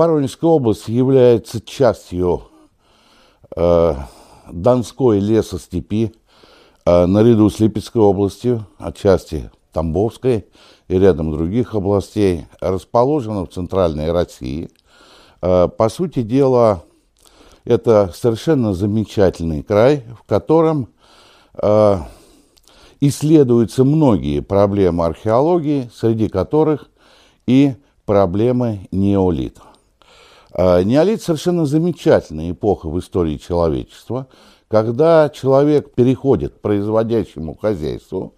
Воронежская область является частью э, Донской лесостепи, э, наряду с Липецкой областью, отчасти Тамбовской и рядом других областей, расположена в центральной России. Э, по сути дела, это совершенно замечательный край, в котором э, исследуются многие проблемы археологии, среди которых и проблемы неолита. Э, неолит совершенно замечательная эпоха в истории человечества, когда человек переходит к производящему хозяйству.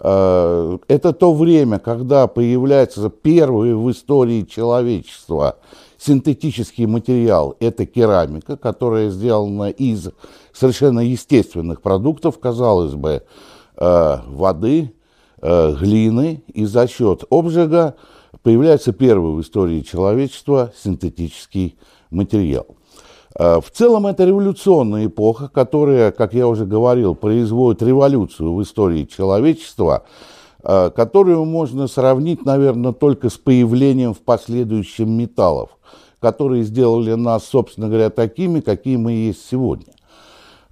Э, это то время, когда появляется первый в истории человечества синтетический материал – это керамика, которая сделана из совершенно естественных продуктов, казалось бы, э, воды, глины, и за счет обжига появляется первый в истории человечества синтетический материал. А, в целом это революционная эпоха, которая, как я уже говорил, производит революцию в истории человечества, а, которую можно сравнить, наверное, только с появлением в последующем металлов, которые сделали нас, собственно говоря, такими, какие мы есть сегодня.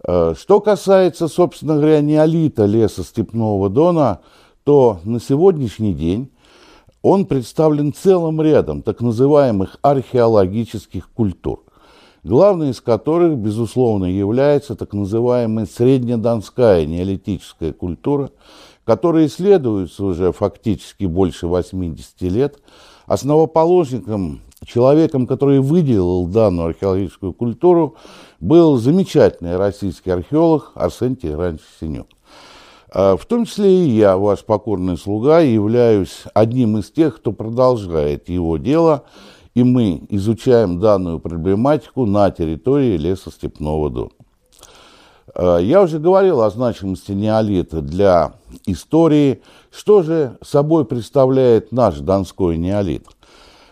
А, что касается, собственно говоря, неолита леса Степного Дона, то на сегодняшний день он представлен целым рядом так называемых археологических культур, главной из которых, безусловно, является так называемая среднедонская неолитическая культура, которая исследуется уже фактически больше 80 лет. Основоположником, человеком, который выделил данную археологическую культуру, был замечательный российский археолог Арсений Тигранович Синюк. А, в том числе и я, ваш покорный слуга, являюсь одним из тех, кто продолжает его дело, и мы изучаем данную проблематику на территории лесостепного дома. А, я уже говорил о значимости неолита для истории. Что же собой представляет наш донской неолит?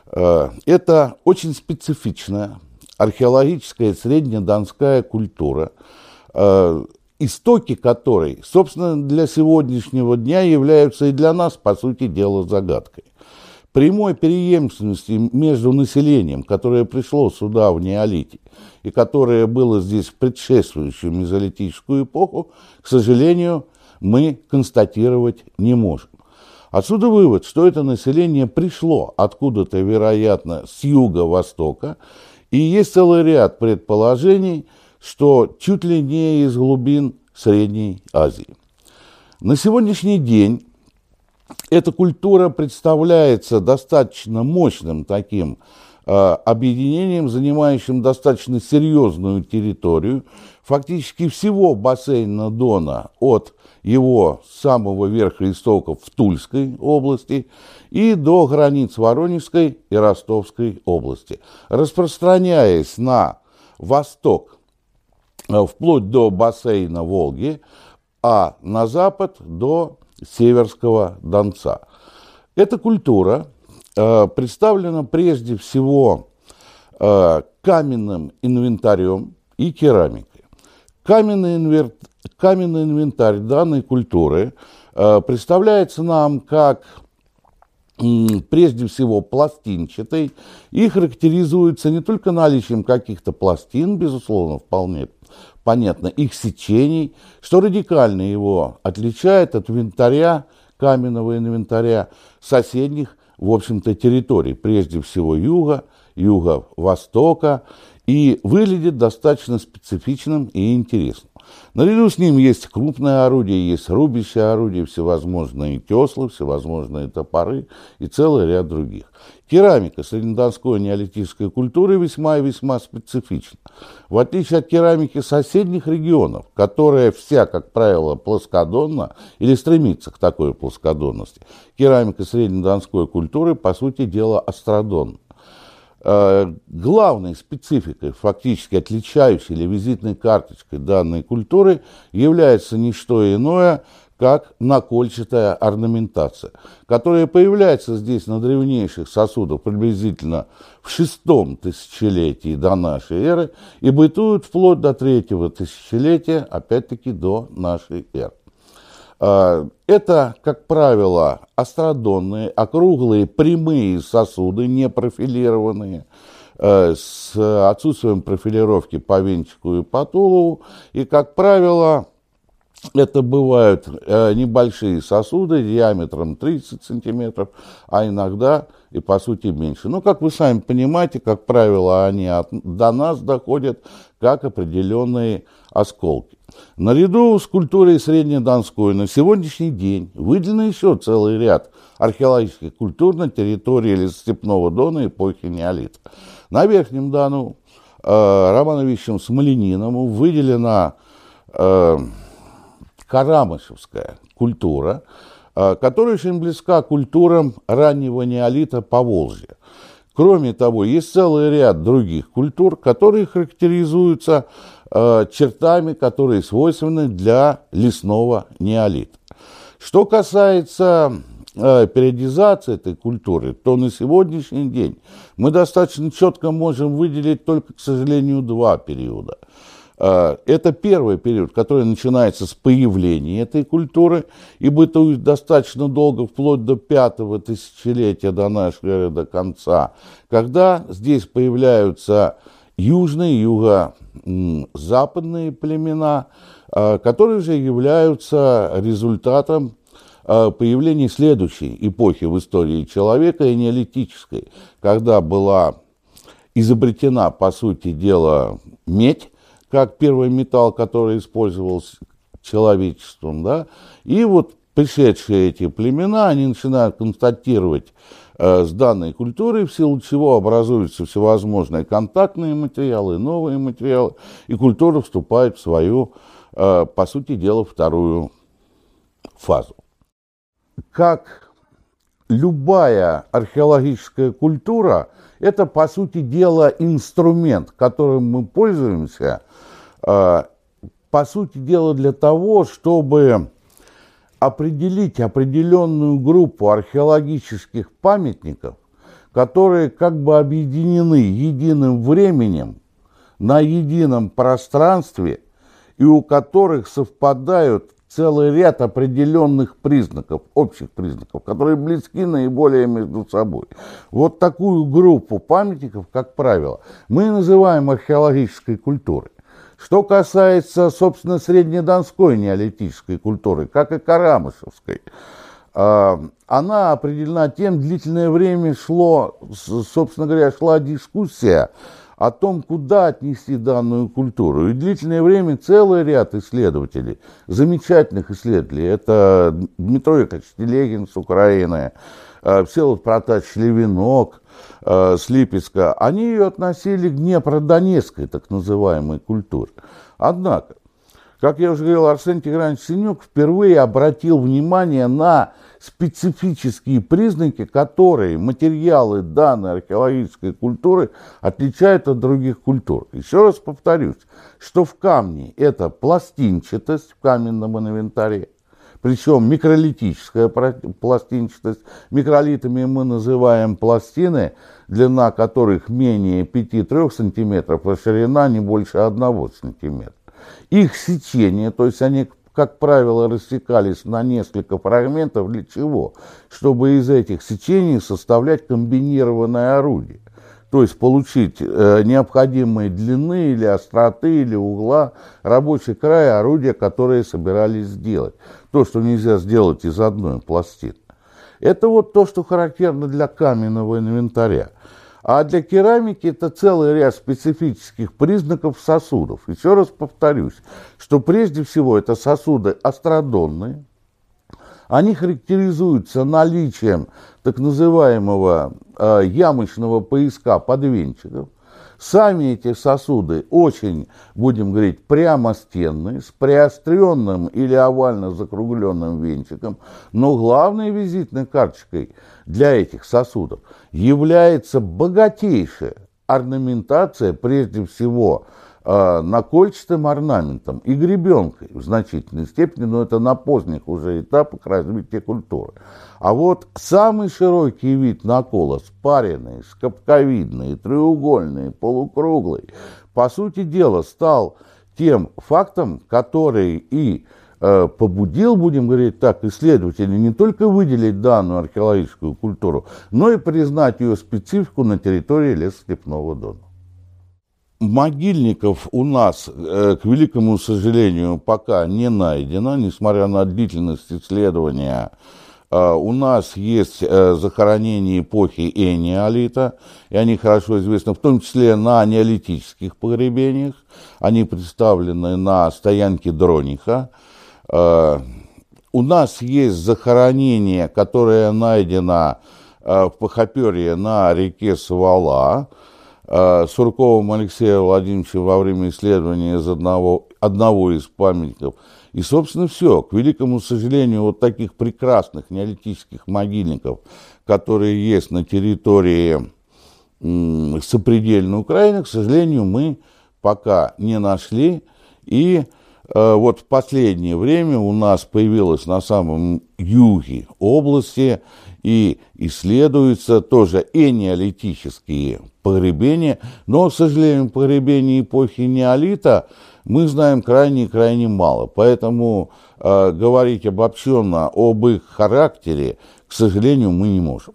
А, это очень специфичная археологическая среднедонская культура, истоки которой, собственно, для сегодняшнего дня являются и для нас, по сути дела, загадкой. Прямой преемственности между населением, которое пришло сюда в неолите, и которое было здесь в предшествующую мезолитическую эпоху, к сожалению, мы констатировать не можем. Отсюда вывод, что это население пришло откуда-то, вероятно, с юго-востока, и есть целый ряд предположений – что чуть ли не из глубин Средней Азии. На сегодняшний день эта культура представляется достаточно мощным таким э, объединением, занимающим достаточно серьезную территорию, фактически всего бассейна Дона от его самого верха истоков в Тульской области и до границ Воронежской и Ростовской области, распространяясь на восток вплоть до бассейна Волги, а на запад до Северского Донца. Эта культура э, представлена прежде всего э, каменным инвентарем и керамикой. Каменный, инвер... каменный инвентарь данной культуры э, представляется нам как прежде всего пластинчатый и характеризуется не только наличием каких-то пластин, безусловно, вполне понятно, их сечений, что радикально его отличает от инвентаря, каменного инвентаря соседних, в общем-то, территорий, прежде всего юга, юго-востока, и выглядит достаточно специфичным и интересным. Наряду с ним есть крупное орудие, есть рубящее орудие, всевозможные теслы, всевозможные топоры и целый ряд других. Керамика среднедонской неолитической культуры весьма и весьма специфична. В отличие от керамики соседних регионов, которая вся, как правило, плоскодонна или стремится к такой плоскодонности, керамика среднедонской культуры, по сути дела, астродонна. Э, главной спецификой, фактически отличающей или визитной карточкой данной культуры является не что иное, как накольчатая орнаментация, которая появляется здесь на древнейших сосудах приблизительно в шестом тысячелетии до нашей эры и бытует вплоть до третьего тысячелетия, опять-таки до нашей эры. А, это, как правило, астродонные, округлые, прямые сосуды, не профилированные, э, с отсутствием профилировки по венчику и по тулову. И, как правило, это бывают э, небольшие сосуды диаметром 30 сантиметров, а иногда и по сути меньше. Но, как вы сами понимаете, как правило, они от, до нас доходят как определенные осколки. Наряду с культурой Среднедонской на сегодняшний день выделен еще целый ряд археологических культур на территории лесостепного Дона эпохи неолита. На Верхнем Дону э, Романовичем Смолениным выделена э, карамышевская культура, э, которая очень близка культурам раннего неолита по Волжье. Кроме того, есть целый ряд других культур, которые характеризуются э, чертами, которые свойственны для лесного неолита. Что касается э, периодизации этой культуры, то на сегодняшний день мы достаточно четко можем выделить только, к сожалению, два периода – это первый период, который начинается с появления этой культуры и бытует достаточно долго, вплоть до пятого тысячелетия до нашей эры, до конца, когда здесь появляются южные, юго-западные племена, а, которые же являются результатом а, появления следующей эпохи в истории человека, неолитической, когда была изобретена, по сути дела, медь, как первый металл, который использовался человечеством, да, и вот пришедшие эти племена, они начинают констатировать э, с данной культурой, в силу чего образуются всевозможные контактные материалы, новые материалы, и культура вступает в свою, э, по сути дела, вторую фазу. Как любая археологическая культура, это, по сути дела, инструмент, которым мы пользуемся Э, по сути дела, для того, чтобы определить определенную группу археологических памятников, которые как бы объединены единым временем на едином пространстве и у которых совпадают целый ряд определенных признаков, общих признаков, которые близки наиболее между собой. Вот такую группу памятников, как правило, мы называем археологической культурой. Что касается, собственно, среднедонской неолитической культуры, как и карамышевской, а, она определена тем, длительное время шло, собственно говоря, шла дискуссия о том, куда отнести данную культуру. И длительное время целый ряд исследователей, замечательных исследователей, это Дмитрий Яковлевич Телегин с Украины, а, Всеволод Протач Левинок, э, с Липецка, они ее относили к Днепродонецкой, так называемой, культуре. Однако, как я уже говорил, Арсений Тигранович Синюк впервые обратил внимание на специфические признаки, которые материалы данной археологической культуры отличают от других культур. Еще раз повторюсь, что в камне это пластинчатость в каменном инвентаре, причем микролитическая пластинчатость. Микролитами мы называем пластины, длина которых менее 5-3 см, а ширина не больше 1 см. Их сечение, то есть они как правило, рассекались на несколько фрагментов. Для чего? Чтобы из этих сечений составлять комбинированное орудие то есть получить э, необходимые длины или остроты или угла рабочий край орудия, которые собирались сделать. То, что нельзя сделать из одной пластины. Это вот то, что характерно для каменного инвентаря. А для керамики это целый ряд специфических признаков сосудов. Еще раз повторюсь, что прежде всего это сосуды астродонные, они характеризуются наличием так называемого э, ямочного пояска подвенчиков. Сами эти сосуды очень, будем говорить, прямостенные, с приостренным или овально закругленным венчиком, но главной визитной карточкой для этих сосудов является богатейшая орнаментация, прежде всего, накольчатым орнаментом и гребенкой в значительной степени, но это на поздних уже этапах развития культуры. А вот самый широкий вид накола, спаренный, скобковидный, треугольный, полукруглый, по сути дела стал тем фактом, который и э, побудил, будем говорить так, исследователей не только выделить данную археологическую культуру, но и признать ее специфику на территории лесостепного Дона. Могильников у нас, э, к великому сожалению, пока не найдено, несмотря на длительность исследования. Э, у нас есть э, захоронения эпохи энеолита, и они хорошо известны, в том числе на неолитических погребениях. Они представлены на стоянке Дрониха. У нас есть захоронение, которое найдено в Пахоперье на реке Свала, Сурковым Алексеем Владимировичем во время исследования из одного, одного из памятников. И, собственно, все. К великому сожалению, вот таких прекрасных неолитических могильников, которые есть на территории сопредельной Украины, к сожалению, мы пока не нашли. И вот в последнее время у нас появилась на самом юге области и исследуются тоже и неолитические погребения, но, к сожалению, погребения эпохи неолита мы знаем крайне-крайне мало, поэтому э, говорить обобщенно об их характере, к сожалению, мы не можем.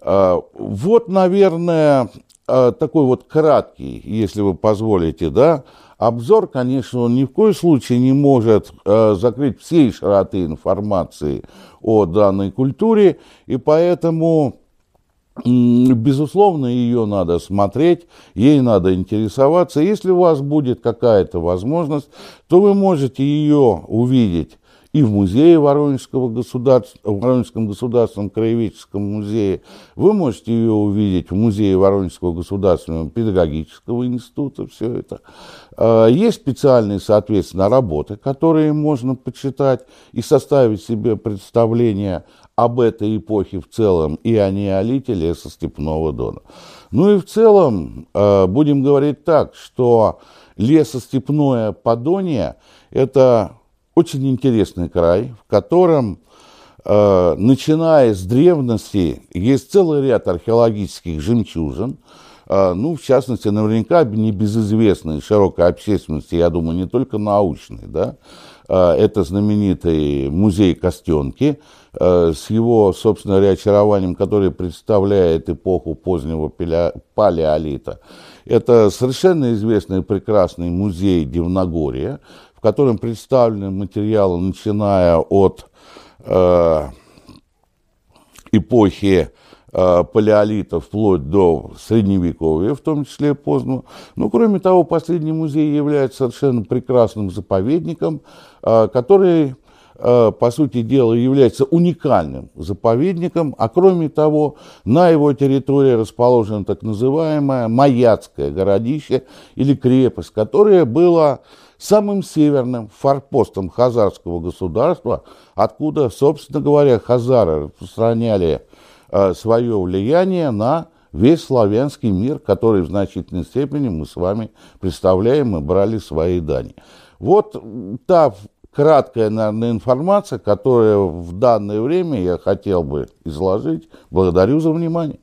Э, вот, наверное, э, такой вот краткий, если вы позволите, да, Обзор, конечно, он ни в коем случае не может э, закрыть всей широты информации о данной культуре, и поэтому, безусловно, ее надо смотреть, ей надо интересоваться. Если у вас будет какая-то возможность, то вы можете ее увидеть и в музее Воронежского государства, в Воронежском государственном краеведческом музее. Вы можете ее увидеть в музее Воронежского государственного педагогического института, все это. А, есть специальные, соответственно, работы, которые можно почитать и составить себе представление об этой эпохе в целом и о неолите леса Степного Дона. Ну и в целом, а, будем говорить так, что лесостепное Подонье – это очень интересный край, в котором, э, начиная с древности, есть целый ряд археологических жемчужин, э, ну, в частности, наверняка небезызвестной широкой общественности, я думаю, не только научной, да, э, это знаменитый музей Костенки с его, собственно говоря, очарованием, который представляет эпоху позднего палеолита. Это совершенно известный прекрасный музей Дивногория, в котором представлены материалы, начиная от э, эпохи э, палеолита вплоть до средневековья, в том числе позднего. Но, кроме того, последний музей является совершенно прекрасным заповедником, э, который э, по сути дела, является уникальным заповедником, а кроме того, на его территории расположено так называемое Маяцкое городище или крепость, которое было самым северным форпостом хазарского государства, откуда, собственно говоря, хазары распространяли э, свое влияние на весь славянский мир, который в значительной степени мы с вами представляем и брали свои дани. Вот та краткая, наверное, информация, которую в данное время я хотел бы изложить. Благодарю за внимание.